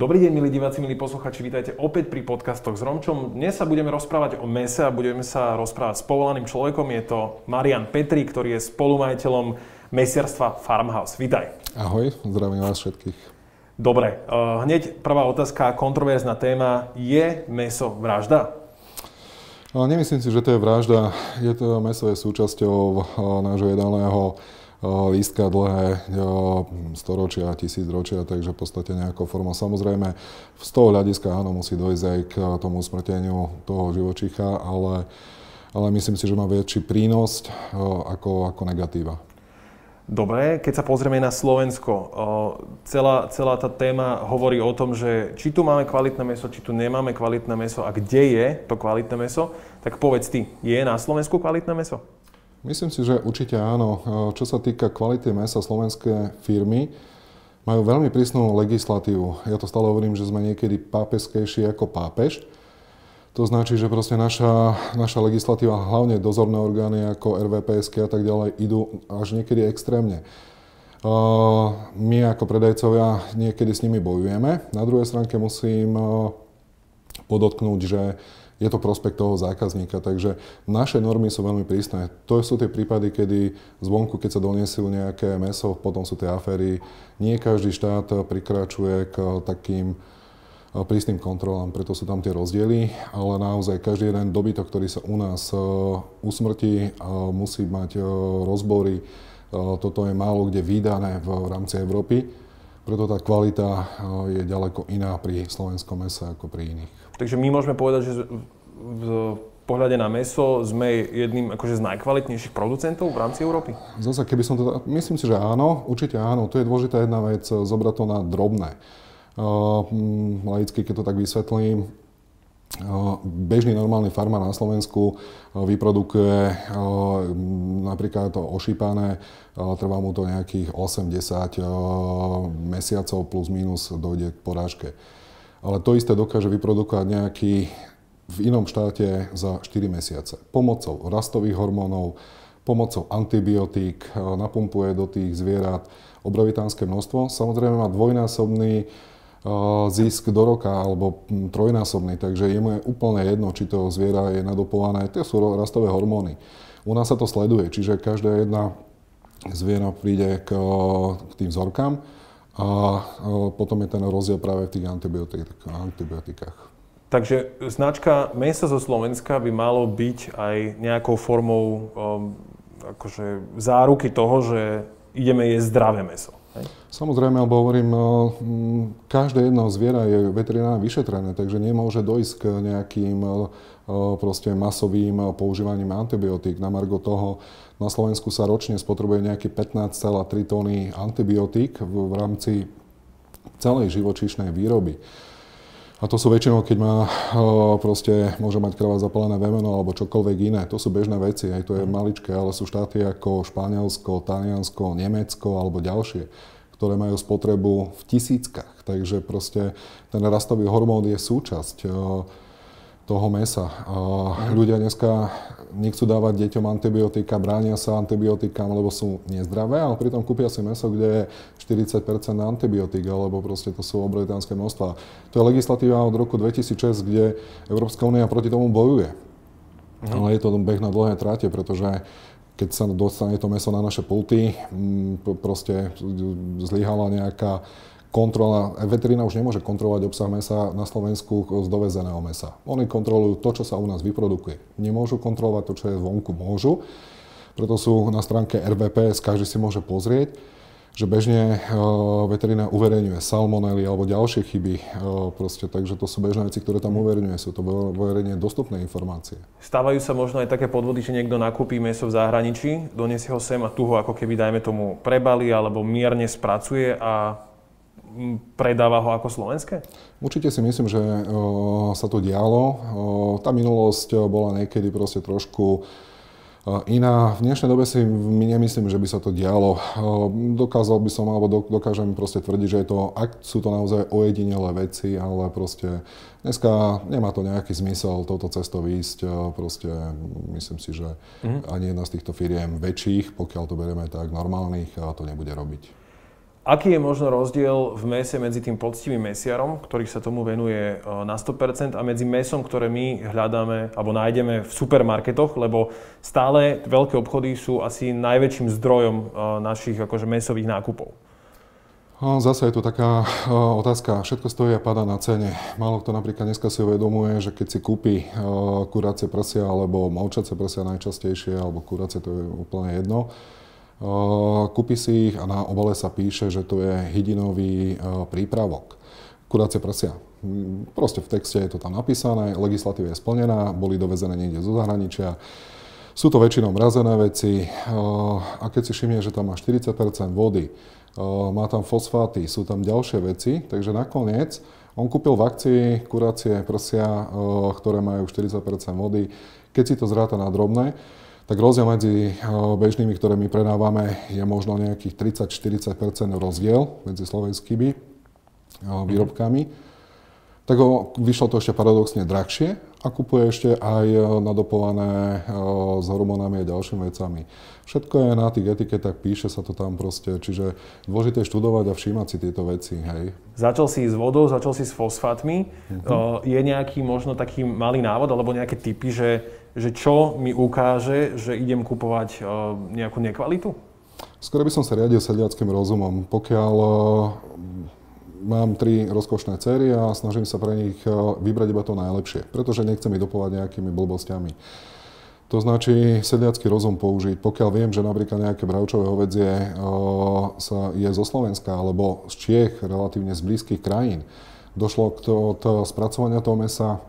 Dobrý deň, milí diváci, milí posluchači, vítajte opäť pri podcastoch s Romčom. Dnes sa budeme rozprávať o mese a budeme sa rozprávať s povolaným človekom. Je to Marian Petri, ktorý je spolumajiteľom mesiarstva Farmhouse. Vítaj. Ahoj, zdravím vás všetkých. Dobre, eh, hneď prvá otázka, kontroverzná téma. Je meso vražda? Nemyslím si, že to je vražda. Je to meso je súčasťou eh, nášho jedálneho lístka dlhé storočia, tisícročia, takže v podstate nejakou formou. Samozrejme, z toho hľadiska áno, musí dojsť aj k tomu smrteniu toho živočicha, ale, ale myslím si, že má väčší prínos ako, ako negatíva. Dobre, keď sa pozrieme na Slovensko, celá, celá tá téma hovorí o tom, že či tu máme kvalitné meso, či tu nemáme kvalitné meso a kde je to kvalitné meso, tak povedz ty, je na Slovensku kvalitné meso? Myslím si, že určite áno. Čo sa týka kvality mesa, slovenské firmy majú veľmi prísnu legislatívu. Ja to stále hovorím, že sme niekedy pápeskejší ako pápež. To značí, že proste naša, naša legislatíva, hlavne dozorné orgány ako RVPSK a tak ďalej, idú až niekedy extrémne. My ako predajcovia niekedy s nimi bojujeme. Na druhej stránke musím podotknúť, že je to prospekt toho zákazníka. Takže naše normy sú veľmi prísne. To sú tie prípady, kedy zvonku, keď sa doniesú nejaké meso, potom sú tie aféry. Nie každý štát prikračuje k takým prísnym kontrolám, preto sú tam tie rozdiely, ale naozaj každý jeden dobytok, ktorý sa u nás usmrtí, musí mať rozbory. Toto je málo kde vydané v rámci Európy, preto tá kvalita je ďaleko iná pri slovenskom mese ako pri iných. Takže my môžeme povedať, že v pohľade na meso sme jedným akože z najkvalitnejších producentov v rámci Európy? Zase, keby som to... Myslím si, že áno, určite áno. Tu je dôležitá jedna vec, zobrať to na drobné. Uh, laicky, keď to tak vysvetlím, uh, bežný normálny farmár na Slovensku vyprodukuje napríklad to ošípané, trvá mu to nejakých 8-10 mesiacov plus minus dojde k porážke. Ale to isté dokáže vyprodukovať nejaký v inom štáte za 4 mesiace. Pomocou rastových hormónov, pomocou antibiotík e, napumpuje do tých zvierat obrovitánske množstvo. Samozrejme má dvojnásobný e, zisk do roka alebo trojnásobný, takže jemu je úplne jedno, či to zviera je nadopované. To sú rastové hormóny. U nás sa to sleduje, čiže každá jedna zviera príde k, k tým vzorkám a potom je ten rozdiel práve v tých antibiotikách. Takže značka Mesa zo Slovenska by malo byť aj nejakou formou um, akože záruky toho, že ideme jesť zdravé meso. Hej? Samozrejme, alebo hovorím, uh, každé jedno zviera je veterinárne vyšetrené, takže nemôže dojsť k nejakým uh, proste masovým používaním antibiotík. Na margo toho na Slovensku sa ročne spotrebuje nejaký 15,3 tóny antibiotík v, v rámci celej živočíšnej výroby. A to sú väčšinou, keď má proste, môže mať krava zapálené vemeno alebo čokoľvek iné. To sú bežné veci, aj to je mhm. maličké, ale sú štáty ako Španielsko, Taliansko, Nemecko alebo ďalšie, ktoré majú spotrebu v tisíckach. Takže proste ten rastový hormón je súčasť toho mesa. Mhm. ľudia dneska nechcú dávať deťom antibiotika, bránia sa antibiotikám, lebo sú nezdravé, ale pritom kúpia si meso, kde je 40% antibiotik, alebo proste to sú obrovitánske množstva. To je legislatíva od roku 2006, kde Európska únia proti tomu bojuje. Mhm. Ale je to beh na dlhé tráte, pretože keď sa dostane to meso na naše pulty, proste zlyhala nejaká kontrola, veterína už nemôže kontrolovať obsah mesa na Slovensku z dovezeného mesa. Oni kontrolujú to, čo sa u nás vyprodukuje. Nemôžu kontrolovať to, čo je zvonku. Môžu. Preto sú na stránke RVPS, každý si môže pozrieť, že bežne e, veterína uverejňuje salmonely alebo ďalšie chyby. E, proste, takže to sú bežné veci, ktoré tam uverejňuje. Sú to uverejne dostupné informácie. Stávajú sa možno aj také podvody, že niekto nakúpí meso v zahraničí, donesie ho sem a tu ho ako keby, dajme tomu, prebali alebo mierne spracuje a predáva ho ako slovenské? Určite si myslím, že o, sa to dialo. O, tá minulosť bola niekedy proste trošku iná. V dnešnej dobe si nemyslím, že by sa to dialo. Dokázal by som, alebo dokážem proste tvrdiť, že je to, ak sú to naozaj ojedinelé veci, ale proste dneska nemá to nejaký zmysel touto cestou ísť. Proste myslím si, že mm-hmm. ani jedna z týchto firiem väčších, pokiaľ to berieme tak normálnych, to nebude robiť. Aký je možno rozdiel v mese medzi tým poctivým mesiarom, ktorý sa tomu venuje e, na 100% a medzi mesom, ktoré my hľadáme alebo nájdeme v supermarketoch, lebo stále veľké obchody sú asi najväčším zdrojom e, našich akože mesových nákupov. Zase je tu taká otázka, všetko stojí a pada na cene. Málo kto napríklad dneska si uvedomuje, že keď si kúpi kuracie prsia alebo molčacie prsia najčastejšie, alebo kuracie, to je úplne jedno, Kúpi si ich a na obale sa píše, že to je hydinový prípravok. Kuracie prsia. Mm, proste v texte je to tam napísané, legislatíva je splnená, boli dovezené niekde zo zahraničia. Sú to väčšinou mrazené veci a keď si všimne, že tam má 40% vody, má tam fosfáty, sú tam ďalšie veci, takže nakoniec on kúpil v akcii kuracie prsia, ktoré majú 40% vody. Keď si to zráta na drobné, tak rozdiel medzi eh, bežnými, ktoré my predávame, je možno nejakých 30-40% rozdiel medzi slovenskými eh, mhm. výrobkami. Tak vyšlo to ešte paradoxne drahšie a kupuje ešte aj eh, nadopované s hormónami a ďalšími vecami. Všetko je na tých etiketách, píše sa to tam proste, čiže dôležité je študovať a všímať si tieto veci, hej. Začal si s vodou, začal si s fosfátmi. Uh-huh. Je nejaký možno taký malý návod alebo nejaké typy, že že čo mi ukáže, že idem kupovať uh, nejakú nekvalitu? Skoro by som sa riadil sedliackým rozumom. Pokiaľ uh, mám tri rozkošné céry a snažím sa pre nich uh, vybrať iba to najlepšie, pretože nechcem ich dopovať nejakými blbostiami. To značí sedliacký rozum použiť. Pokiaľ viem, že napríklad nejaké bravčové hovedzie sa je zo Slovenska alebo z Čiech, relatívne z blízkych krajín, došlo k to, to spracovania toho mesa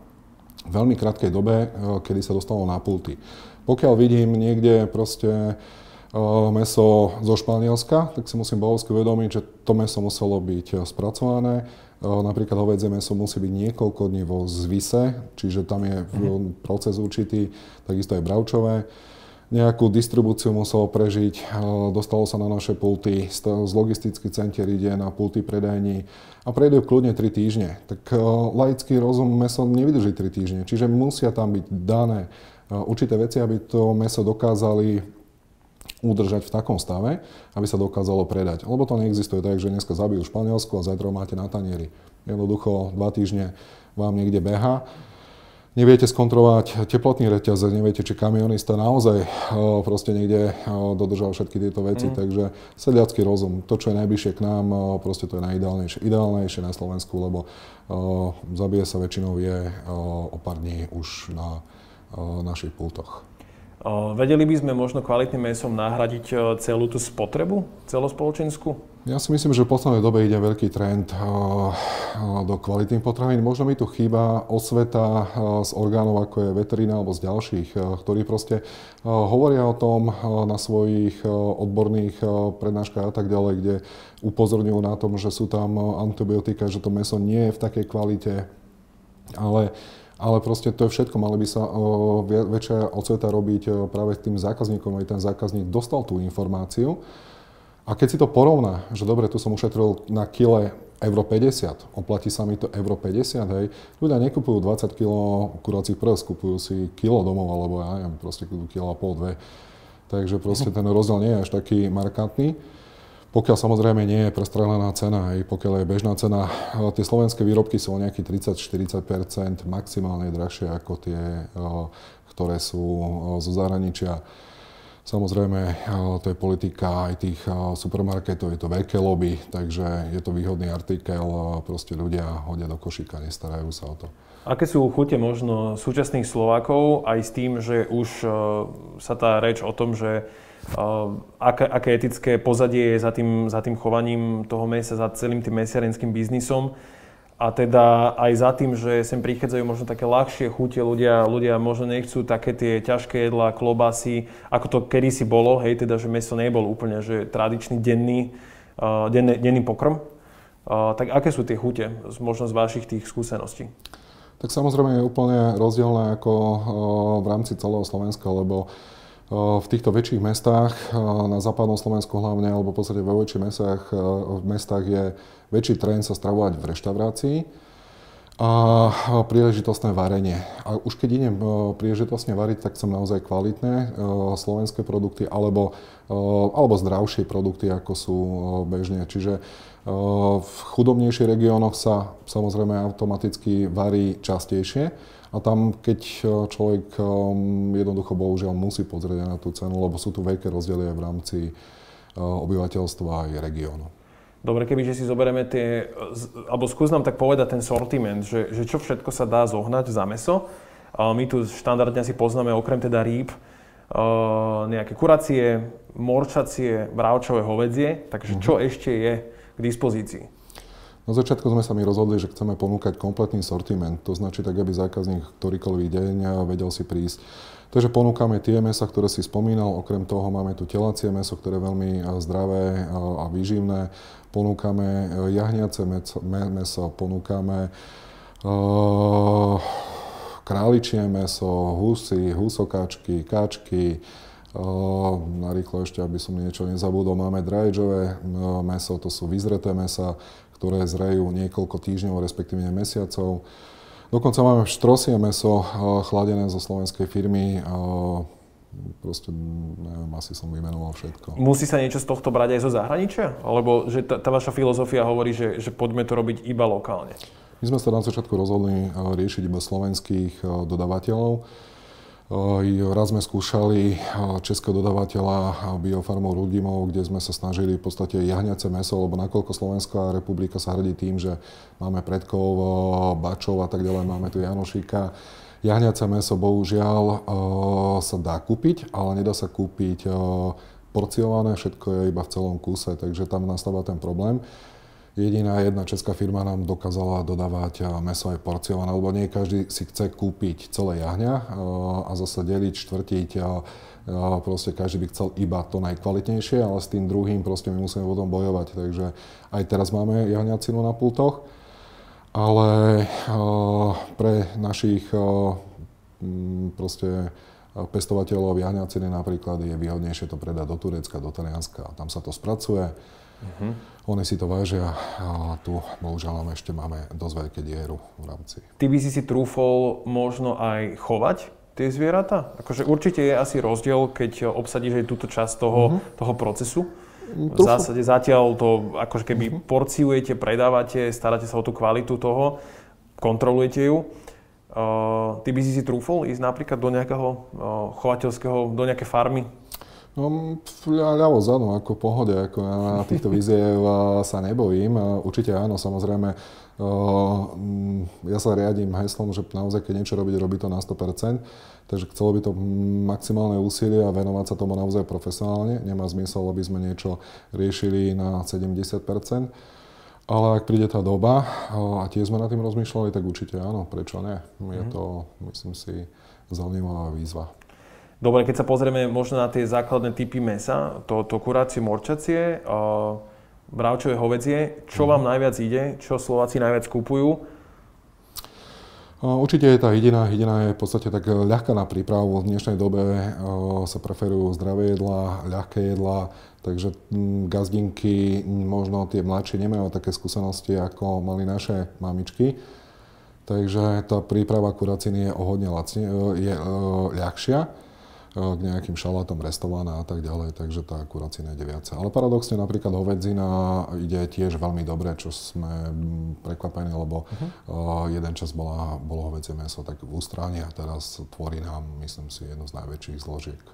veľmi krátkej dobe, eh, kedy sa dostalo na pulty. Pokiaľ vidím niekde proste eh, meso zo Španielska, tak si musím bohovsky uvedomiť, že to meso muselo byť eh, spracované. Napríklad hovedzie meso musí byť niekoľko dní vo zvise, čiže tam je mm-hmm. proces určitý, takisto aj bravčové nejakú distribúciu muselo prežiť, dostalo sa na naše pulty, z logistických centier ide na pulty predajní a prejde kľudne 3 týždne. Tak laický rozum meso nevydrží 3 týždne, čiže musia tam byť dané určité veci, aby to meso dokázali udržať v takom stave, aby sa dokázalo predať. Lebo to neexistuje tak, že dneska zabijú Španielsku a zajtra máte na tanieri. Jednoducho dva týždne vám niekde beha neviete skontrolovať teplotný reťazec, neviete, či kamionista naozaj proste niekde dodržal všetky tieto veci. Mm. Takže sedliacký rozum, to, čo je najbližšie k nám, proste to je najideálnejšie. Ideálnejšie na Slovensku, lebo zabije sa väčšinou je o pár dní už na našich pultoch. Vedeli by sme možno kvalitným mesom nahradiť celú tú spotrebu celospoločenskú? Ja si myslím, že v poslednej dobe ide veľký trend do kvalitných potravín. Možno mi tu chýba osveta z orgánov, ako je veterína alebo z ďalších, ktorí proste hovoria o tom na svojich odborných prednáškach a tak ďalej, kde upozorňujú na tom, že sú tam antibiotika, že to meso nie je v takej kvalite, ale ale proste to je všetko. Mali by sa väčšia odsveta robiť práve tým zákazníkom, aby ten zákazník dostal tú informáciu. A keď si to porovná, že dobre, tu som ušetril na kile euro 50, oplatí sa mi to euro 50, hej. Ľudia nekupujú 20 kg kuracích prs, kupujú si kilo domov, alebo ja neviem, proste kilo a pol, dve. Takže proste ten rozdiel nie je až taký markantný. Pokiaľ samozrejme nie je prestrelená cena, aj pokiaľ je bežná cena, tie slovenské výrobky sú o nejakých 30-40% maximálne drahšie ako tie, ktoré sú zo zahraničia. Samozrejme, to je politika aj tých supermarketov, je to veľké lobby, takže je to výhodný artikel, proste ľudia hodia do košíka, nestarajú sa o to. Aké sú chute možno súčasných Slovákov aj s tým, že už sa tá reč o tom, že aké, aké etické pozadie je za tým, za tým chovaním toho mesa, za celým tým mesiarenským biznisom. A teda aj za tým, že sem prichádzajú možno také ľahšie chute, ľudia, ľudia možno nechcú také tie ťažké jedlá, klobasy, ako to kedysi bolo, hej, teda, že meso nebol úplne že tradičný denný, uh, denný, denný pokrm. Uh, tak aké sú tie chute, možno z vašich tých skúseností? Tak samozrejme je úplne rozdielne ako uh, v rámci celého Slovenska, lebo v týchto väčších mestách, na západnom Slovensku hlavne, alebo v podstate vo väčších mestách, v mestách je väčší trend sa stravovať v reštaurácii. a príležitostné varenie. A už keď idem príležitostne variť, tak som naozaj kvalitné slovenské produkty alebo, alebo zdravšie produkty, ako sú bežne. Čiže v chudobnejších regiónoch sa samozrejme automaticky varí častejšie a tam, keď človek jednoducho bohužiaľ musí pozrieť na tú cenu, lebo sú tu veľké rozdiely aj v rámci obyvateľstva aj regiónu. Dobre, keby že si zoberieme tie, alebo skús nám tak povedať ten sortiment, že, že čo všetko sa dá zohnať za meso. My tu štandardne si poznáme okrem teda rýb, nejaké kuracie, morčacie, bravčové hovedzie, takže čo mm-hmm. ešte je k dispozícii? Na začiatku sme sa mi rozhodli, že chceme ponúkať kompletný sortiment. To značí tak, aby zákazník ktorýkoľvek deň vedel si prísť Takže ponúkame tie mesa, ktoré si spomínal, okrem toho máme tu telacie meso, ktoré je veľmi zdravé a výživné. Ponúkame e, jahniace meso, ponúkame králičie meso, husy, husokáčky, káčky, narýchlo ešte, aby som niečo nezabudol, máme draječové meso, to sú vyzreté mesa, ktoré zrejú niekoľko týždňov, respektíve mesiacov. Dokonca máme štrosie meso chladené zo slovenskej firmy. Proste, neviem, asi som vymenoval všetko. Musí sa niečo z tohto brať aj zo zahraničia? Alebo že tá, tá vaša filozofia hovorí, že, že poďme to robiť iba lokálne? My sme sa na začiatku rozhodli riešiť iba slovenských dodávateľov. Raz sme skúšali českého dodávateľa biofarmou Rudimov, kde sme sa snažili v podstate jahňace meso, lebo nakoľko Slovenská republika sa hrdí tým, že máme predkov, bačov a tak ďalej, máme tu Janošíka. Jahňace meso bohužiaľ sa dá kúpiť, ale nedá sa kúpiť porciované, všetko je iba v celom kuse, takže tam nastáva ten problém. Jediná jedna česká firma nám dokázala dodávať meso aj porciované, lebo nie každý si chce kúpiť celé jahňa a zase deliť, štvrtiť. Proste každý by chcel iba to najkvalitnejšie, ale s tým druhým proste my musíme potom bojovať. Takže aj teraz máme jahňacinu na pultoch, ale pre našich proste pestovateľov jahňaciny napríklad je výhodnejšie to predať do Turecka, do Talianska. Tam sa to spracuje Uh-huh. Oni si to vážia a tu bohužiaľ ešte máme dosť veľké dieru v rámci. Ty by si si trúfol možno aj chovať tie zvieratá? Akože určite je asi rozdiel, keď obsadíš aj túto časť toho, uh-huh. toho procesu. V zásade zatiaľ to akože keby uh-huh. porciujete, predávate, staráte sa o tú kvalitu toho, kontrolujete ju. Uh, ty by si si trúfol ísť napríklad do nejakého uh, chovateľského, do nejakej farmy No, ľavo zadu, ako pohode, ako ja na týchto víziev sa nebojím. Určite áno, samozrejme, ja sa riadím heslom, že naozaj keď niečo robiť, robí to na 100%, takže chcelo by to maximálne úsilie a venovať sa tomu naozaj profesionálne. Nemá zmysel, aby sme niečo riešili na 70%. Ale ak príde tá doba a tiež sme nad tým rozmýšľali, tak určite áno, prečo nie? Je mhm. to, myslím si, zaujímavá výzva. Dobre, keď sa pozrieme možno na tie základné typy mesa, to, to kurácie, morčacie, uh, bravčové hovedzie, čo vám mhm. najviac ide, čo Slováci najviac kupujú? Určite je tá hydina. Hydina je v podstate tak ľahká na prípravu. V dnešnej dobe sa preferujú zdravé jedlá, ľahké jedlá, takže gazdinky, možno tie mladšie nemajú také skúsenosti, ako mali naše mamičky. Takže tá príprava kuraciny je o hodne lacne, je ľahšia k nejakým šalátom restovaná a tak ďalej, takže tá kuracina ide viacej. Ale paradoxne napríklad hovedzina ide tiež veľmi dobre, čo sme prekvapení, lebo uh-huh. jeden čas bola, bolo hovedzie meso tak v ústráni a teraz tvorí nám, myslím si, jednu z najväčších zložiek.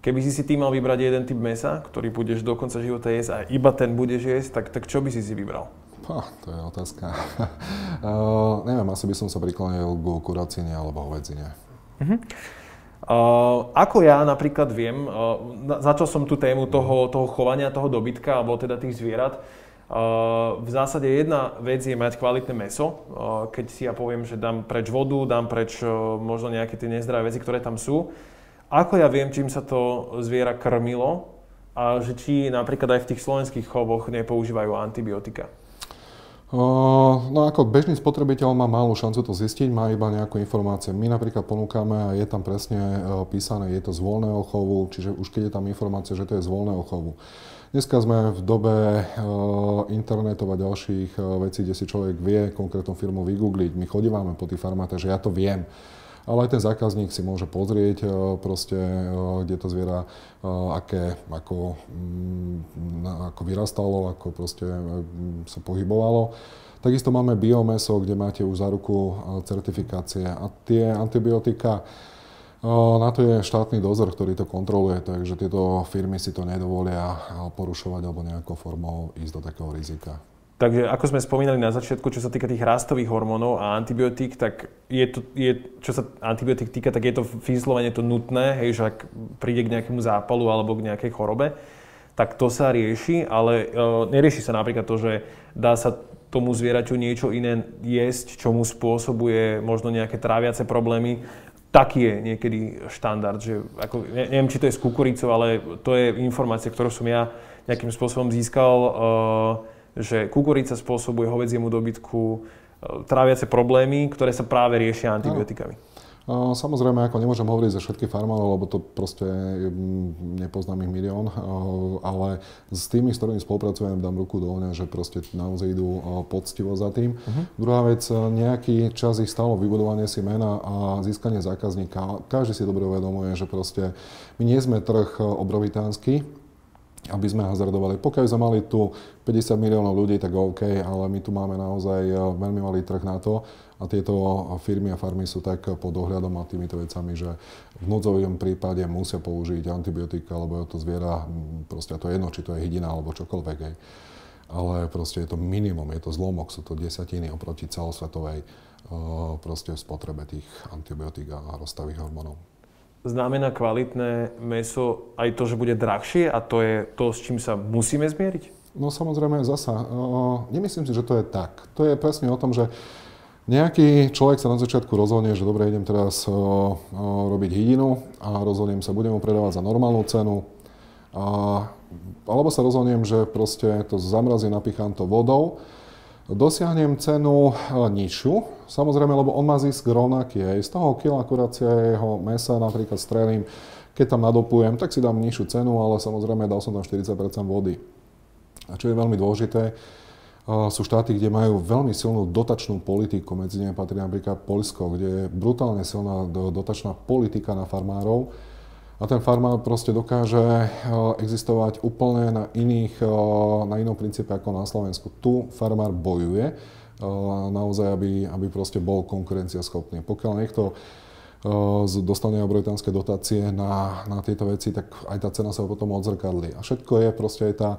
Keby si si ty mal vybrať jeden typ mesa, ktorý budeš do konca života jesť a iba ten budeš jesť, tak, tak čo by si si vybral? Ha, to je otázka. uh, neviem, asi by som sa priklonil k kuracine alebo hovedzine. Uh-huh. Uh, ako ja napríklad viem, uh, začal som tú tému toho, toho chovania, toho dobytka, alebo teda tých zvierat. Uh, v zásade jedna vec je mať kvalitné meso. Keď si ja poviem, že dám preč vodu, dám preč možno nejaké tie nezdravé veci, ktoré tam sú. Ako ja viem, čím sa to zviera krmilo a že či napríklad aj v tých slovenských chovoch nepoužívajú antibiotika? No ako bežný spotrebiteľ má málo šancu to zistiť, má iba nejakú informáciu. My napríklad ponúkame a je tam presne e, písané, je to z voľného chovu, čiže už keď je tam informácia, že to je z voľného chovu. Dneska sme v dobe e, internetov a ďalších e, vecí, kde si človek vie konkrétnu firmu vygoogliť. My chodívame po tých farmách, takže ja to viem ale aj ten zákazník si môže pozrieť proste, kde to zviera, aké, ako, mm, ako vyrastalo, ako proste sa pohybovalo. Takisto máme biomeso, kde máte už za ruku certifikácie a tie antibiotika, na to je štátny dozor, ktorý to kontroluje, takže tieto firmy si to nedovolia porušovať alebo nejakou formou ísť do takého rizika. Takže ako sme spomínali na začiatku, čo sa týka tých rastových hormónov a antibiotík, tak je to, je, čo sa antibiotík týka, tak je to vyslovene to nutné, hej, že ak príde k nejakému zápalu alebo k nejakej chorobe, tak to sa rieši, ale e, nerieši sa napríklad to, že dá sa tomu zvieraťu niečo iné jesť, čo mu spôsobuje možno nejaké tráviace problémy. Taký je niekedy štandard, že ako, ne, neviem, či to je s kukuricou, ale to je informácia, ktorú som ja nejakým spôsobom získal. E, že kukurica spôsobuje hovedziemu dobytku e, tráviace problémy, ktoré sa práve riešia antibiotikami. No. Samozrejme, ako nemôžem hovoriť za všetky farmárov, lebo to proste nepoznám ich milión, ale s tými, s ktorými spolupracujem, dám ruku do ohňa, že proste naozaj idú poctivo za tým. Uh-huh. Druhá vec, nejaký čas ich stalo vybudovanie si mena a získanie zákazníka. Každý si dobre uvedomuje, že proste my nie sme trh obrovitánsky, aby sme hazardovali. Pokiaľ sme mali tu 50 miliónov ľudí, tak OK, ale my tu máme naozaj eh, veľmi malý trh na to a tieto firmy a farmy sú tak pod dohľadom a týmito vecami, že v núdzovom prípade musia použiť antibiotika, lebo je to zviera, hm, proste to je jedno, či to je hydina alebo čokoľvek. Hej. Ale proste je to minimum, je to zlomok, sú to desatiny oproti celosvetovej eh, proste spotrebe tých antibiotík a rozstavých hormónov znamená kvalitné meso aj to, že bude drahšie a to je to, s čím sa musíme zmieriť? No samozrejme zasa. Nemyslím si, že to je tak. To je presne o tom, že nejaký človek sa na začiatku rozhodne, že dobre, idem teraz robiť hydinu a rozhodnem sa, budem ho predávať za normálnu cenu. A, alebo sa rozhodnem, že proste to zamrazím, napícham to vodou dosiahnem cenu e, nižšiu, samozrejme, lebo on má zisk rovnaký. Aj z toho kila jeho mesa napríklad strelím, keď tam nadopujem, tak si dám nižšiu cenu, ale samozrejme dal som tam 40% vody. A čo je veľmi dôležité, e, sú štáty, kde majú veľmi silnú dotačnú politiku. Medzi nimi patrí napríklad Polsko, kde je brutálne silná dotačná politika na farmárov a ten farmár proste dokáže eh, existovať úplne na, iných, eh, na inom princípe ako na Slovensku. Tu farmár bojuje eh, naozaj, aby, aby proste bol konkurenciaschopný. Pokiaľ niekto dostane obrovitánske dotácie na, na tieto veci, tak aj tá cena sa potom odzrkadlí. A všetko je proste aj tá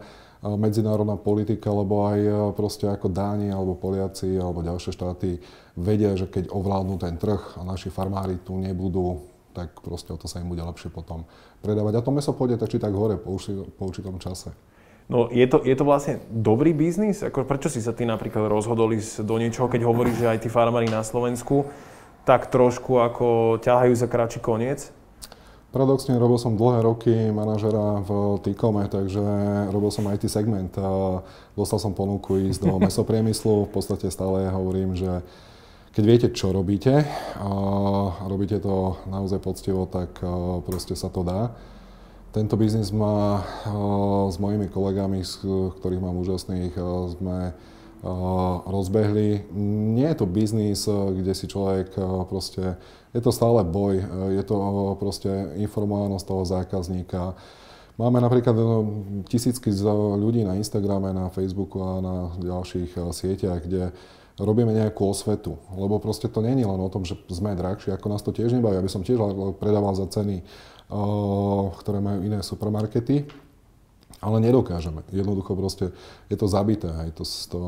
medzinárodná politika, lebo aj proste ako Dáni alebo Poliaci alebo ďalšie štáty vedia, že keď ovládnu ten trh a naši farmári tu nebudú tak proste o to sa im bude lepšie potom predávať. A to meso pôjde tak či tak hore po, uši, po určitom čase. No je to, je to vlastne dobrý biznis? Ako, prečo si sa ty napríklad rozhodol ísť do niečoho, keď hovoríš, že aj tí farmári na Slovensku tak trošku ako ťahajú za kratší koniec? Paradoxne robil som dlhé roky manažera v Tikome, takže robil som IT segment a dostal som ponuku ísť do mesopriemyslu. V podstate stále hovorím, že keď viete, čo robíte a robíte to naozaj poctivo, tak proste sa to dá. Tento biznis má s mojimi kolegami, ktorých mám úžasných, sme rozbehli. Nie je to biznis, kde si človek proste, je to stále boj, je to proste informovanosť toho zákazníka. Máme napríklad no, tisícky ľudí na Instagrame, na Facebooku a na ďalších sieťach, kde robíme nejakú osvetu. Lebo proste to není len o tom, že sme drahší, ako nás to tiež nebaví. Aby som tiež predával za ceny, ktoré majú iné supermarkety, ale nedokážeme. Jednoducho proste je to zabité, aj to, to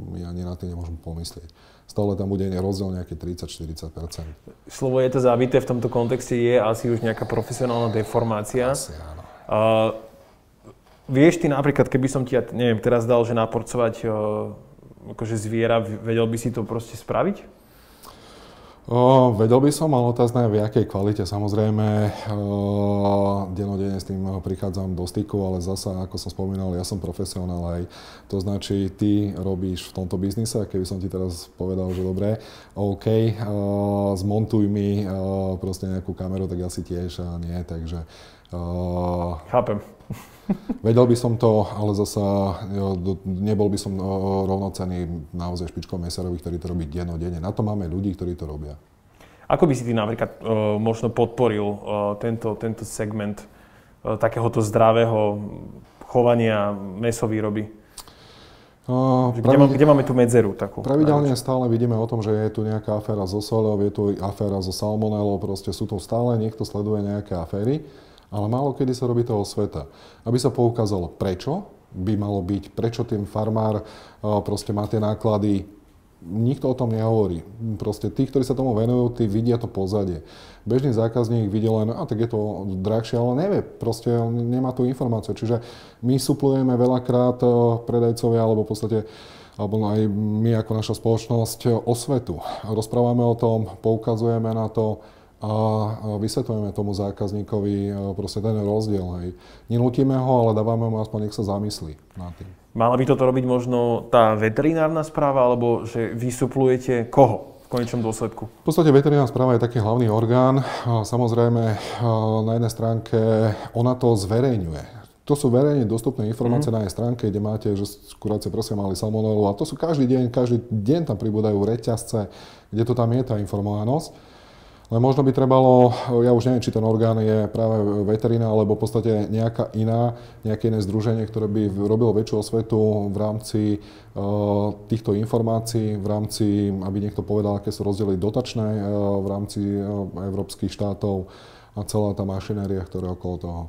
my ani na tým nemôžem pomyslieť. Stále tam bude rozdiel nejaké 30-40% Slovo je to zabité v tomto kontexte je asi už nejaká profesionálna deformácia. Asi áno. Uh, vieš ty napríklad, keby som ti, neviem, teraz dal, že naporcovať uh, akože zviera, vedel by si to proste spraviť? O, vedel by som, ale otázne v akej kvalite. Samozrejme, o, denodene s tým prichádzam do styku, ale zasa, ako som spomínal, ja som profesionál aj. To značí, ty robíš v tomto biznise, keby som ti teraz povedal, že dobre, OK, o, zmontuj mi o, proste nejakú kameru, tak asi tiež a nie, takže... O, Chápem. Vedel by som to, ale zasa nebol by som rovnocený naozaj špičkou meserovi, ktorý to robí dennodenne. Na to máme ľudí, ktorí to robia. Ako by si ty napríklad uh, možno podporil uh, tento, tento segment uh, takéhoto zdravého chovania mesovýroby? Uh, kde, pravidel... kde máme tú medzeru takú? Pravidelne stále vidíme o tom, že je tu nejaká aféra so solou, je tu aféra so salmonelou, proste sú tu stále, niekto sleduje nejaké aféry ale málo kedy sa robí toho sveta. Aby sa poukázalo, prečo by malo byť, prečo ten farmár proste má tie náklady, nikto o tom nehovorí. Proste tí, ktorí sa tomu venujú, tí vidia to pozadie. Bežný zákazník vidí len, a tak je to drahšie, ale nevie, proste nemá tú informáciu. Čiže my suplujeme veľakrát predajcovia, alebo v podstate alebo aj my ako naša spoločnosť osvetu. Rozprávame o tom, poukazujeme na to, a vysvetľujeme tomu zákazníkovi e, proste ten rozdiel. Hej. Nenutíme ho, ale dávame mu aspoň, nech sa zamyslí nad tým. Mala by toto robiť možno tá veterinárna správa, alebo že vysuplujete koho? v konečnom dôsledku? V podstate veterinárna správa je taký hlavný orgán. Samozrejme, e, na jednej stránke ona to zverejňuje. To sú verejne dostupné informácie mm-hmm. na jej stránke, kde máte, že kurácie prosím mali salmonelu a to sú každý deň, každý deň tam pribúdajú reťazce, kde to tam je tá informovanosť. Len možno by trebalo, ja už neviem, či ten orgán je práve veterina, alebo v podstate nejaká iná, nejaké iné združenie, ktoré by robilo väčšiu osvetu v rámci uh, týchto informácií, v rámci, aby niekto povedal, aké sú rozdiely dotačné uh, v rámci uh, európskych štátov a celá tá mašinéria, ktorá okolo toho.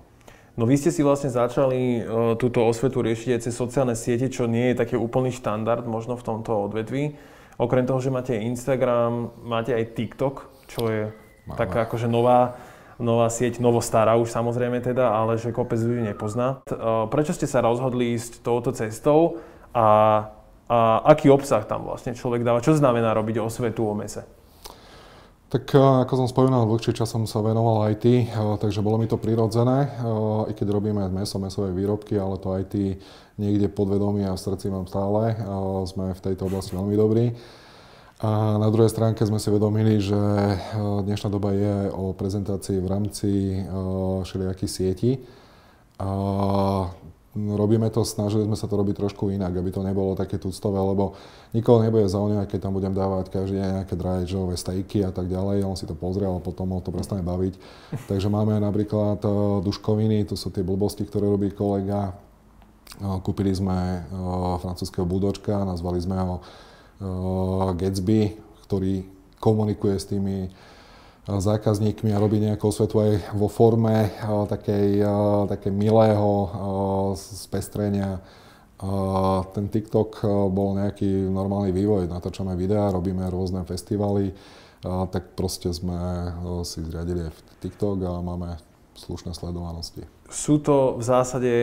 No vy ste si vlastne začali túto osvetu riešiť aj cez sociálne siete, čo nie je taký úplný štandard možno v tomto odvetví. Okrem toho, že máte Instagram, máte aj TikTok, čo je Máme. taká akože nová, nová sieť, novostará už samozrejme teda, ale že kopec ľudí nepozná. E, prečo ste sa rozhodli ísť touto cestou a, a aký obsah tam vlastne človek dáva? Čo znamená robiť osvetu o mese? Tak e, ako som spomínal, dlhší čas som sa venoval IT, e, takže bolo mi to prirodzené, i keď robíme meso, mesové výrobky, ale to IT niekde podvedomí a v srdci mám stále. Sme v tejto oblasti veľmi dobrí. A na druhej stránke sme si vedomili, že e, dnešná doba je o prezentácii v rámci e, všelijakých sietí. Robíme to, snažili sme sa to robiť trošku inak, aby to nebolo také tuctové, lebo nikoho nebude zaujímať, keď tam budem dávať každý deň nejaké draječové stejky a tak ďalej. On si to pozrie, ale potom ho to prestane baviť. Takže máme napríklad e, duškoviny, to sú tie blbosti, ktoré robí kolega. Kúpili sme francúzského budočka, nazvali sme ho Gatsby, ktorý komunikuje s tými eh, zákazníkmi a robí nejakú svetu aj vo forme eh, takej, také milého spestrenia. Ten TikTok bol nejaký normálny vývoj, natáčame videá, robíme rôzne festivaly, tak proste sme si zriadili aj TikTok a máme slušné sledovanosti. Sú to v zásade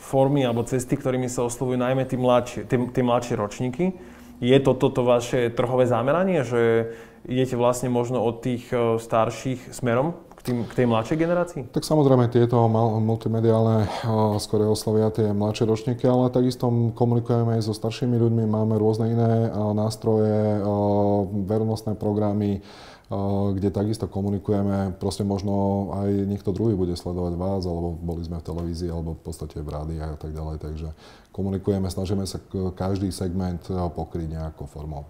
formy alebo cesty, ktorými sa oslovujú najmä tí mladšie, mladšie ročníky je to toto vaše trhové zameranie, že idete vlastne možno od tých e, starších smerom tým, k tej mladšej generácii? Tak samozrejme tieto multimediálne e, skore oslovia tie mladšie ročníky, ale takisto komunikujeme aj so staršími ľuďmi, máme rôzne iné e, nástroje, verovnostné programy, kde takisto komunikujeme, proste možno aj niekto druhý bude sledovať vás, alebo boli sme v televízii, alebo v podstate v rádi a tak ďalej, takže komunikujeme, snažíme sa každý segment pokryť nejakou formou.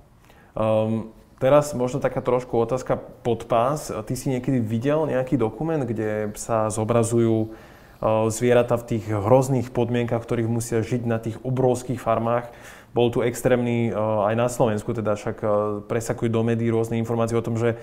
Um, teraz možno taká trošku otázka pod pás. Ty si niekedy videl nejaký dokument, kde sa zobrazujú zvieratá v tých hrozných podmienkach, ktorých musia žiť na tých obrovských farmách. Bol tu extrémny aj na Slovensku, teda však presakujú do médií rôzne informácie o tom, že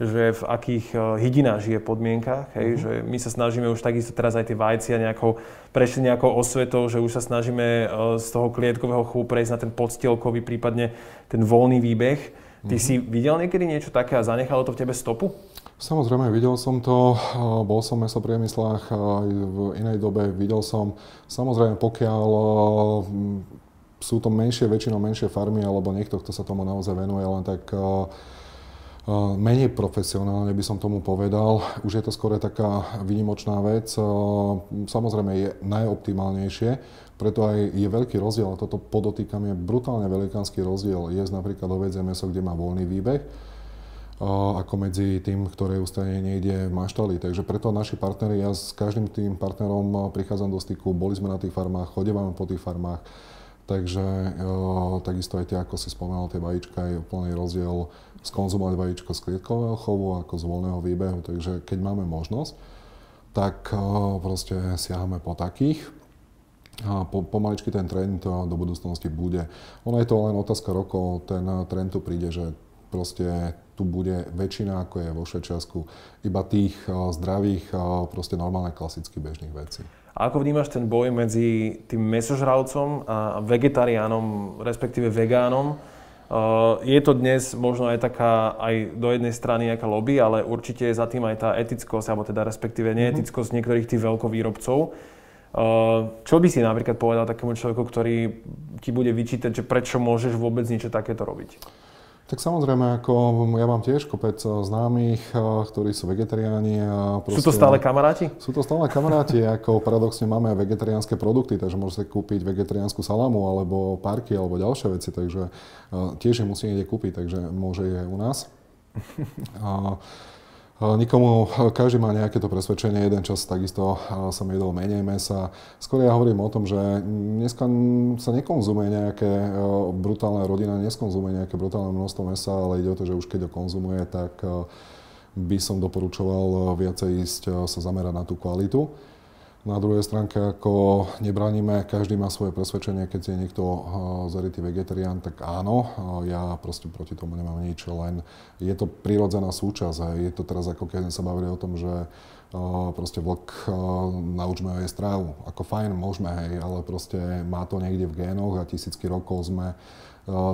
že v akých hydinách žije podmienkach, hej, uh-huh. že my sa snažíme už takisto teraz aj tie vajcia nejako, prešli nejakou osvetou, že už sa snažíme z toho klietkového chovu prejsť na ten podstielkový, prípadne ten voľný výbeh. Ty uh-huh. si videl niekedy niečo také a zanechalo to v tebe stopu? Samozrejme, videl som to, bol som v mesopriemyslách aj v inej dobe, videl som, samozrejme, pokiaľ sú to menšie, väčšinou menšie farmy, alebo niekto, kto sa tomu naozaj venuje, len tak menej profesionálne by som tomu povedal. Už je to skôr taká výnimočná vec. Samozrejme je najoptimálnejšie, preto aj je veľký rozdiel, a toto podotýkam, je brutálne velikánsky rozdiel. Je napríklad ovedzie meso, kde má voľný výbeh, ako medzi tým, ktoré ustane niekde v maštali. Takže preto naši partneri, ja s každým tým partnerom prichádzam do styku, boli sme na tých farmách, chodívame po tých farmách, takže takisto aj tie, ako si spomenul, tie vajíčka, je úplný rozdiel skonzumovať vajíčko z klietkového chovu ako z voľného výbehu, takže keď máme možnosť, tak proste siahame po takých. A po, pomaličky ten trend do budúcnosti bude. Ono je to len otázka rokov, ten trend tu príde, že proste tu bude väčšina, ako je vo Švečiarsku, iba tých zdravých, proste normálne klasicky bežných vecí. A ako vnímaš ten boj medzi tým mesožravcom a vegetariánom, respektíve vegánom? Je to dnes možno aj taká, aj do jednej strany nejaká lobby, ale určite je za tým aj tá etickosť, alebo teda respektíve neetickosť niektorých tých veľkovýrobcov. Čo by si napríklad povedal takému človeku, ktorý ti bude vyčítať, že prečo môžeš vôbec niečo takéto robiť? Tak samozrejme, ako ja mám tiež kopec eh, známych, eh, ktorí sú vegetariáni. A proste, sú to stále kamaráti? Sú to stále kamaráti, ako paradoxne máme aj vegetariánske produkty, takže môžete kúpiť vegetariánsku salamu alebo parky alebo ďalšie veci, takže uh, tiež ich musí niekde kúpiť, takže môže je u nás. A, Nikomu, každý má nejaké to presvedčenie, jeden čas takisto som jedol menej mesa. Skôr ja hovorím o tom, že dneska sa nekonzumuje nejaké brutálne rodina, neskonzumuje nejaké brutálne množstvo mesa, ale ide o to, že už keď ho konzumuje, tak by som doporučoval viacej ísť sa zamerať na tú kvalitu. Na druhej stránke, ako nebraníme, každý má svoje presvedčenie, keď je niekto uh, zarytý vegetarián, tak áno, uh, ja proste proti tomu nemám nič, len je to prírodzená súčasť. Je to teraz ako keď sa bavili o tom, že uh, proste vlk naučme ho jesť trávu. Ako fajn, môžeme, hej, ale proste má to niekde v génoch a tisícky rokov sme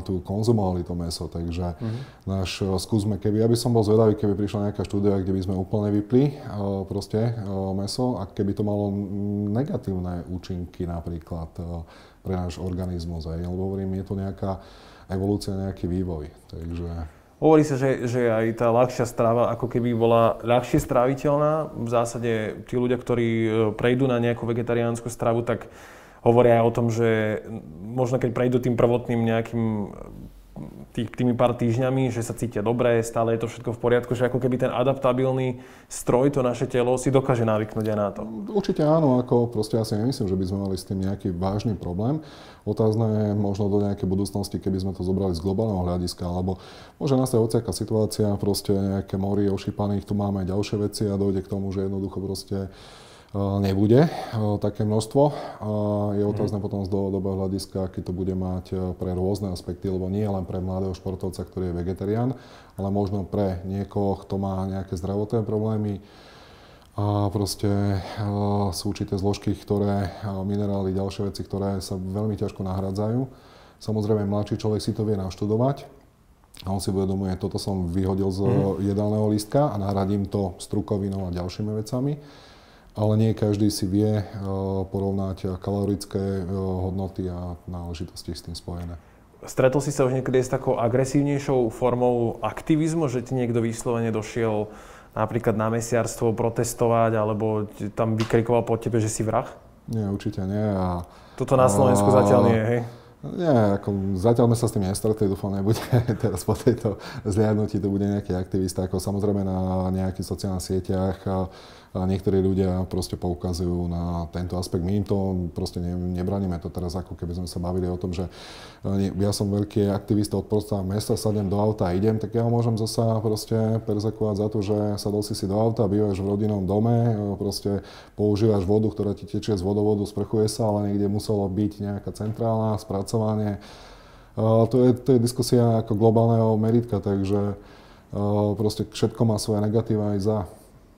tu konzumovali to meso. Takže uh-huh. náš skúsme, keby, ja by som bol zvedavý, keby prišla nejaká štúdia, kde by sme úplne vypli proste meso a keby to malo negatívne účinky napríklad pre náš organizmus. Aj. Lebo hovorím, je to nejaká evolúcia, nejaký vývoj. Takže... Hovorí sa, že, že aj tá ľahšia strava ako keby bola ľahšie stráviteľná. V zásade tí ľudia, ktorí e, prejdú na nejakú vegetariánsku stravu, tak hovoria aj o tom, že možno keď prejdú tým prvotným nejakým tými pár týždňami, že sa cítia dobre, stále je to všetko v poriadku, že ako keby ten adaptabilný stroj, to naše telo si dokáže navyknúť aj na to. Určite áno, ako proste ja si nemyslím, že by sme mali s tým nejaký vážny problém. Otázne je možno do nejakej budúcnosti, keby sme to zobrali z globálneho hľadiska, alebo môže nastať hociaká situácia, proste nejaké mori ošípaných, tu máme aj ďalšie veci a dojde k tomu, že jednoducho proste nebude také množstvo. Je mhm. otázne potom z dlhodobého hľadiska, aký to bude mať pre rôzne aspekty, lebo nie len pre mladého športovca, ktorý je vegetarián, ale možno pre niekoho, kto má nejaké zdravotné problémy, a proste sú určité zložky, ktoré, minerály, ďalšie veci, ktoré sa veľmi ťažko nahradzajú. Samozrejme, mladší človek si to vie naštudovať a on si uvedomuje, toto som vyhodil z mm. jedálneho lístka a nahradím to strukovinou a ďalšími vecami ale nie každý si vie eh, porovnať kalorické eh, hodnoty a náležitosti s tým spojené. Stretol si sa už niekedy s takou agresívnejšou formou aktivizmu, že ti niekto vyslovene došiel napríklad na mesiarstvo protestovať alebo tam vykrikoval po tebe, že si vrah? Nie, určite nie. A, Toto na Slovensku a, zatiaľ nie, hej? Nie, ako zatiaľ sme sa s tým nestretli, dúfam, nebude teraz po tejto zliadnutí, to bude nejaký aktivista, ako samozrejme na nejakých sociálnych sieťach a niektorí ľudia proste poukazujú na tento aspekt. My im to proste ne, nebraníme to teraz, ako keby sme sa bavili o tom, že e, ja som veľký aktivista od prosta mesta, sadnem do auta a idem, tak ja ho môžem zasa proste perzekovať za to, že sadol si si do auta, bývaš v rodinnom dome, e, proste používaš vodu, ktorá ti tečie z vodovodu, sprchuje sa, ale niekde muselo byť nejaká centrálna, spracovanie. Uh, to je, to je diskusia ako globálneho meritka, takže proste všetko má svoje negatíva aj za.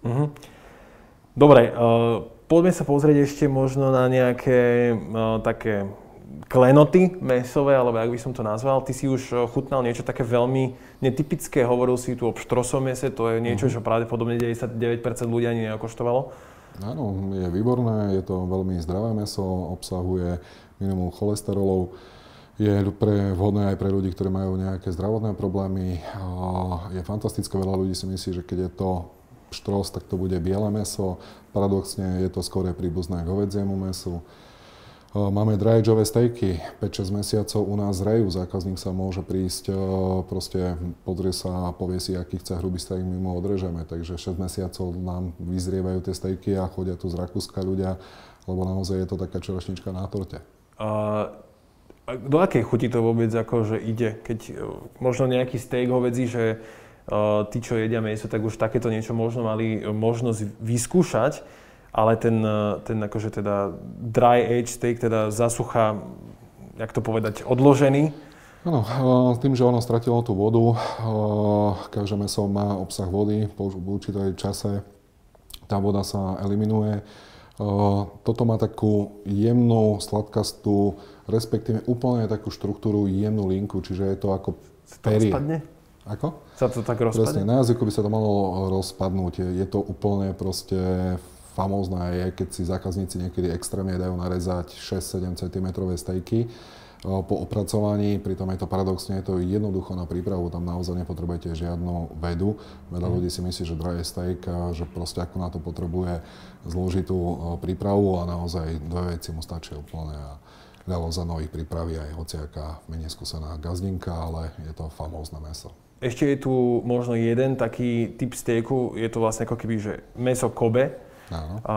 Uh-huh. Dobre, uh, poďme sa pozrieť ešte možno na nejaké uh, také klenoty mesové, alebo ak by som to nazval. Ty si už eh, chutnal niečo také veľmi netypické, hovoril si tu o pštrosom mese, to je niečo, uh-huh. čo pravdepodobne 99% ľudí ani neokoštovalo. Áno, je výborné, je to veľmi zdravé meso, obsahuje minimum cholesterolov, je pre, vhodné aj pre ľudí, ktorí majú nejaké zdravotné problémy. Je fantastické, veľa ľudí si myslí, že keď je to štros, tak to bude biele meso. Paradoxne je to skôr príbuzné k hovedziemu mesu. Máme dry ageové stejky, 5-6 mesiacov u nás zrejú, zákazník sa môže prísť, proste pozrie sa a povie si, aký chce hrubý steak, my mu odrežeme. Takže 6 mesiacov nám vyzrievajú tie stejky a chodia tu z Rakúska ľudia, lebo naozaj je to taká čerešnička na torte. Uh do akej chuti to vôbec akože ide? Keď možno nejaký steak hovedzí, že tí, čo jedia meso, tak už takéto niečo možno mali možnosť vyskúšať, ale ten, e, ten akože teda dry age steak, teda zasucha, jak to povedať, odložený, Áno, tým, že ono stratilo tú vodu, každé meso má obsah vody, po určitej čase tá voda sa eliminuje. Toto má takú jemnú, sladkastú, respektíve úplne takú štruktúru jemnú linku, čiže je to ako perie. Rozpadne? Ako? Sa to tak rozpadne? Presne, na jazyku by sa to malo rozpadnúť. Je to úplne proste famózne je, keď si zákazníci niekedy extrémne dajú narezať 6-7 cm stejky po opracovaní, pritom je to paradoxne, je to jednoducho na prípravu, tam naozaj nepotrebujete žiadnu vedu. Veľa mm. ľudí si myslí, že dry steak, že proste ako na to potrebuje zložitú prípravu a naozaj dve veci mu stačí úplne. A Ľavo za nových pripraví aj hociaká menej skúsená gazdinka, ale je to famózne meso. Ešte je tu možno jeden taký typ stejku, je to vlastne ako keby, že meso Kobe. Áno. A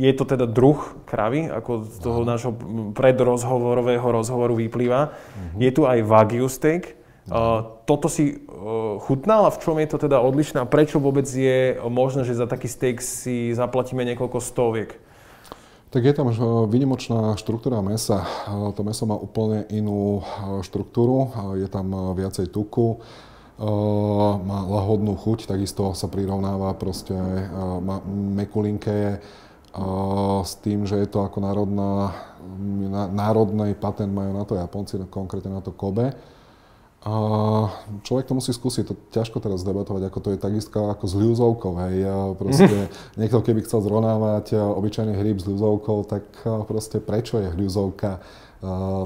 je to teda druh kravy, ako z toho Áno. nášho predrozhovorového rozhovoru vyplýva. Uh-huh. Je tu aj Wagyu steak. Uh, toto si uh, chutnal a v čom je to teda odlišné a prečo vôbec je možné, že za taký steak si zaplatíme niekoľko stoviek? Tak je tam výnimočná štruktúra mesa. To meso má úplne inú štruktúru, je tam viacej tuku, má lahodnú chuť, takisto sa prirovnáva proste, má mekulinké, s tým, že je to ako národná, národný patent majú na to Japonci, konkrétne na to Kobe a človek to musí skúsiť, to ťažko teraz debatovať, ako to je takisto ako s ľuzovkou, hej. Proste niekto keby chcel zrovnávať obyčajný hryb s ľuzovkou, tak proste prečo je hľuzovka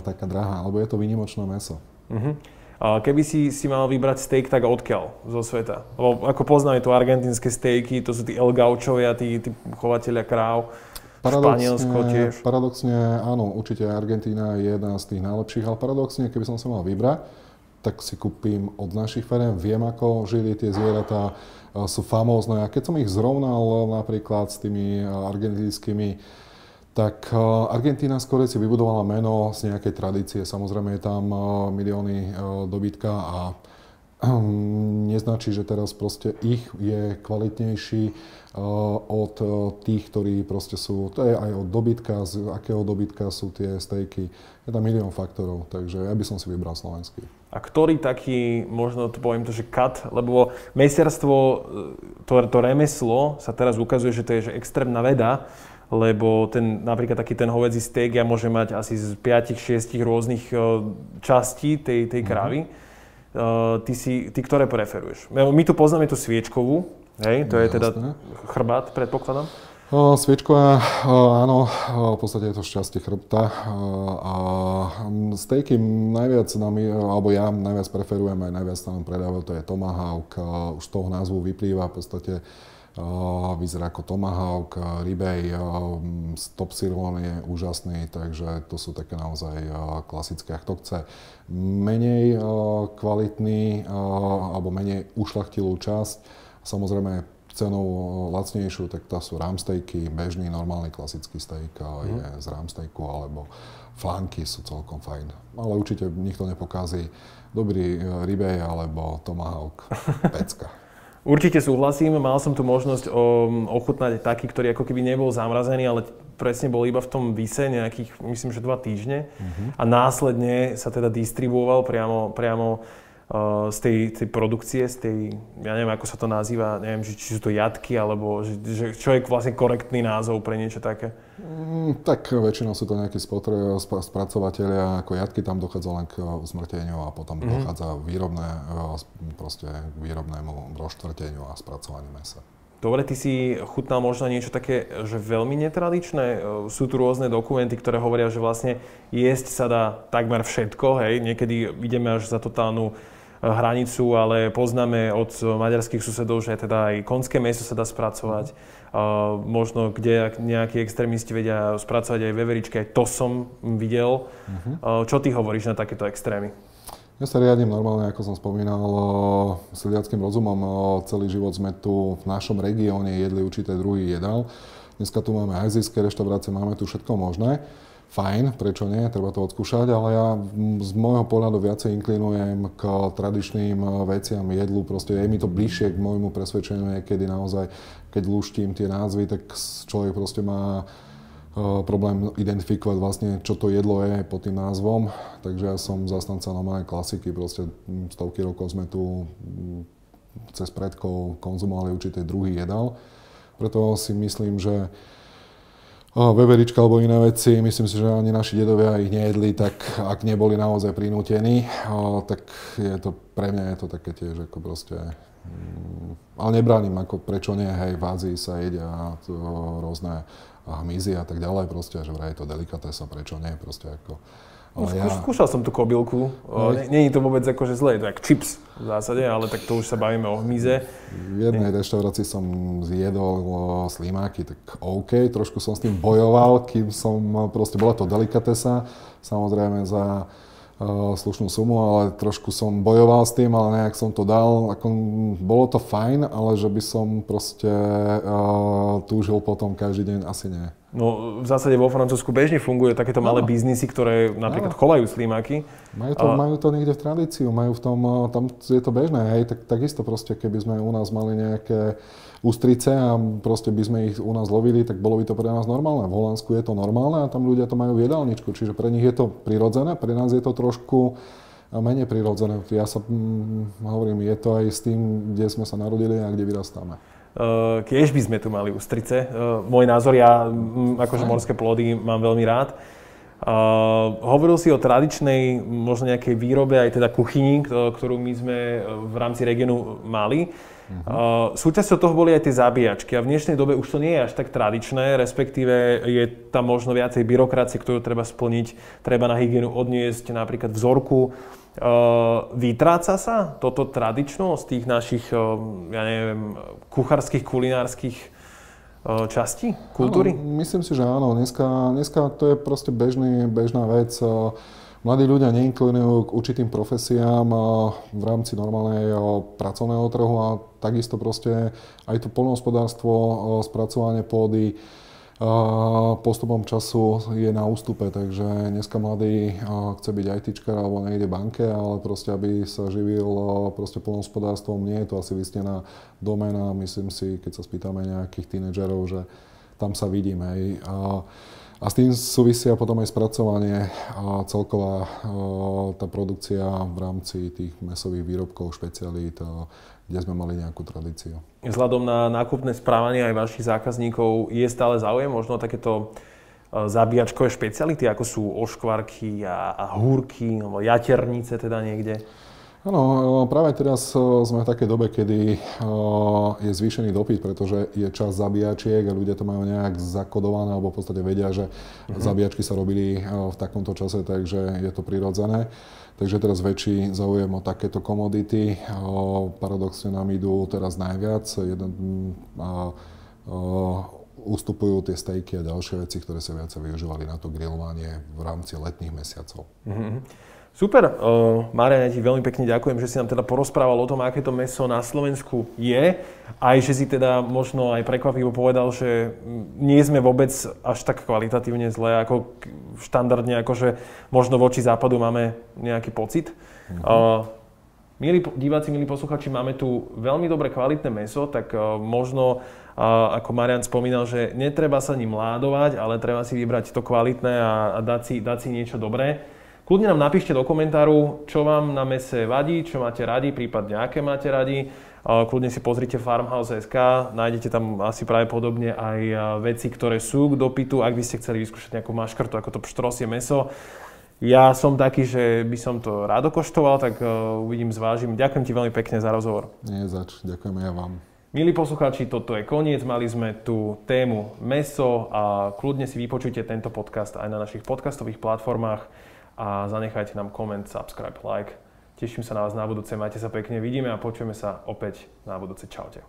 taká drahá, alebo je to výnimočné meso. Uh-huh. A keby si, si mal vybrať steak, tak odkiaľ zo sveta? Lebo ako poznáme tu argentínske stejky, to sú tí El Gaučovia, tí, tí chovateľia kráv. Paradoxne, Španielsko tiež. Paradoxne, áno, určite Argentína je jedna z tých najlepších, ale paradoxne, keby som sa mal vybrať, tak si kúpim od našich firm. Viem, ako žili tie zvieratá, sú famózne. A keď som ich zrovnal napríklad s tými argentínskymi, tak Argentína skôr si vybudovala meno z nejakej tradície. Samozrejme je tam milióny dobytka a neznačí, že teraz proste ich je kvalitnejší od tých, ktorí proste sú, to je aj od dobytka, z akého dobytka sú tie stejky. Je tam milión faktorov, takže ja by som si vybral slovenský. A ktorý taký, možno to poviem to, že kat, lebo mesiarstvo, e, to, to remeslo sa teraz ukazuje, že to je že extrémna veda, lebo ten, napríklad taký ten hovedzí steak ja môže mať asi z 5-6 rôznych častí tej, tej mhm. kravy. Mm-hmm. Uh, ty, si, ty ktoré preferuješ? My tu poznáme tú sviečkovú, hej, to je teda chrbát, predpokladám. Sviečková, áno, v podstate je to šťastie chrbta a stejky najviac nám, alebo ja najviac preferujem, aj najviac sa nám predávajú, to je tomahawk, už toho názvu vyplýva v podstate vyzerá ako tomahawk, ribej, stop sirloin je úžasný, takže to sú také naozaj klasické. Kto chce menej kvalitný alebo menej ušlachtilú časť, samozrejme cenou lacnejšiu, tak to sú ramstejky, bežný, normálny, klasický steak mm. je z ramstejku, alebo flanky sú celkom fajn. Ale určite nikto nepokází dobrý ribej alebo tomahawk, pecka. Určite súhlasím, mal som tu možnosť um, ochutnať taký, ktorý ako keby nebol zamrazený, ale presne bol iba v tom vise nejakých, myslím, že dva týždne. Uh-huh. A následne sa teda distribuoval priamo, priamo z tej, tej produkcie, z tej, ja neviem, ako sa to nazýva, neviem, či, či sú to jatky, alebo že, že čo je vlastne korektný názov pre niečo také? Mm, tak väčšinou sú to nejakí spotre, spracovateľia, ako jatky tam dochádza len k usmrteniu a potom mm-hmm. dochádza výrobné, proste k výrobnému roštvrteniu a spracovaniu mesa. Dobre, ty si chutnal možno niečo také, že veľmi netradičné. E, sú tu rôzne dokumenty, ktoré hovoria, že vlastne jesť sa dá takmer všetko, hej. Niekedy ideme až za totálnu hranicu, ale poznáme od maďarských susedov, že teda aj konské meso sa dá spracovať. Uh, možno kde nejakí extrémisti vedia spracovať aj veveričky, aj to som videl. Uh-huh. Uh, čo ty hovoríš na takéto extrémy? Ja sa riadím normálne, ako som spomínal, sliackým rozumom. Celý život sme tu v našom regióne jedli určité druhy jedál. Dneska tu máme azijské reštaurácie, máme tu všetko možné fajn, prečo nie, treba to odskúšať, ale ja z môjho pohľadu viacej inklinujem k tradičným eh, veciam, jedlu, proste je mi to bližšie k môjmu presvedčeniu niekedy naozaj, keď luštím tie názvy, tak človek proste má uh, problém identifikovať vlastne, čo to jedlo je pod tým názvom, takže ja som zastanca normálnej klasiky, proste hm, stovky rokov sme tu hm, cez predkov konzumovali určité druhy jedal, preto si myslím, že veverička alebo iné veci, myslím si, že ani naši dedovia ich nejedli, tak ak neboli naozaj prinútení, tak je to, pre mňa je to také tiež ako proste, mm, ale nebránim, ako prečo nie, hej, v Ázii sa jedia to, rôzne hmyzy a tak ďalej, proste, že vraj je to delikatesa, prečo nie, proste ako, No, ja... Skúšal som tú kobylku. Nie je to vôbec akože zlé, to je chips v zásade, ale tak to už sa bavíme o hmyze. V jednej reštaurácii som zjedol slimáky, tak OK, trošku som s tým bojoval, kým som, proste bola to delikatesa, samozrejme za uh, slušnú sumu, ale trošku som bojoval s tým, ale nejak som to dal. Ako, bolo to fajn, ale že by som proste uh, túžil potom každý deň, asi nie. No v zásade vo Francúzsku bežne fungujú takéto malé biznisy, ktoré napríklad chovajú slimáky. Majú to, a... majú to niekde v tradíciu, majú v tom, eh, tam je to bežné, hej, tak, takisto proste, keby sme u nás mali nejaké ústrice a proste by sme ich u nás lovili, tak bolo by to pre nás normálne. V Holandsku je to normálne a tam ľudia to majú v jedálničku, čiže pre nich je to prirodzené, pre nás je to trošku eh, menej prirodzené. Ja sa hm, hovorím, je to aj s tým, kde sme sa narodili a kde vyrastáme. Uh, tiež by sme tu mali ústrice. Uh, môj názor, ja m, akože morské plody mám veľmi rád. Uh, hovoril si o tradičnej, možno nejakej výrobe, aj teda kuchyni, ktorú my sme v rámci regionu mali. Uh-huh. súčasťou toho boli aj tie zabíjačky a v dnešnej dobe už to nie je až tak tradičné, respektíve je tam možno viacej byrokracie, ktorú treba splniť, treba na hygienu odniesť napríklad vzorku, Uh, vytráca sa toto tradično z tých našich, uh, ja neviem, kuchárskych, kulinárskych uh, častí kultúry? Áno, myslím si, že áno. Dneska, dneska to je proste bežný, bežná vec. Mladí ľudia neinklinujú k určitým profesiám v rámci normálneho pracovného trhu a takisto proste aj to polnohospodárstvo, spracovanie pôdy, postupom času je na ústupe, takže dneska mladý chce byť ITčkar alebo nejde banke, ale proste aby sa živil proste polnospodárstvom, nie je to asi vysnená domena. Myslím si, keď sa spýtame nejakých tínedžerov, že tam sa vidíme. A, a s tým súvisia potom aj spracovanie a celková tá produkcia v rámci tých mesových výrobkov, špecialít, kde sme mali nejakú tradíciu. Vzhľadom na nákupné správanie aj vašich zákazníkov je stále záujem možno takéto e, zabíjačkové špeciality, ako sú oškvarky a, a húrky, alebo jaternice teda niekde? Áno, e, práve teraz e, sme v takej dobe, kedy je zvýšený dopyt, pretože je čas zabíjačiek a ľudia to majú nejak zakodované, alebo v podstate vedia, že uh-huh. zabíjačky sa robili v takomto čase, takže je to prirodzené. Takže teraz väčší záujem o takéto komodity. Paradoxne nám idú teraz najviac. Jeden, a, ustupujú tie stejky a ďalšie veci, ktoré sa viacej využívali na to grilovanie v rámci letných mesiacov. Mm-hmm. Super, uh, Marian, ja ti veľmi pekne ďakujem, že si nám teda porozprával o tom, aké to meso na Slovensku je. Aj že si teda možno aj prekvapivo povedal, že nie sme vôbec až tak kvalitatívne zlé, ako štandardne, ako že možno voči západu máme nejaký pocit. Mm-hmm. Uh, milí diváci, milí posluchači, máme tu veľmi dobre kvalitné meso, tak možno ako Marian spomínal, že netreba sa ním ládovať, ale treba si vybrať to kvalitné a, a dať, si, dať si niečo dobré. Kľudne nám napíšte do komentáru, čo vám na mese vadí, čo máte radi, prípadne aké máte radi. Kľudne si pozrite Farmhouse.sk, nájdete tam asi pravdepodobne aj veci, ktoré sú k dopytu, ak by ste chceli vyskúšať nejakú maškrtu, ako to pštrosie meso. Ja som taký, že by som to rád okoštoval, tak uvidím, zvážim. Ďakujem ti veľmi pekne za rozhovor. Nie zač, ďakujem ja vám. Milí poslucháči, toto je koniec. Mali sme tu tému meso a kľudne si vypočujte tento podcast aj na našich podcastových platformách a zanechajte nám koment, subscribe, like. Teším sa na vás na budúce, majte sa pekne, vidíme a počujeme sa opäť na budúce. Čaute.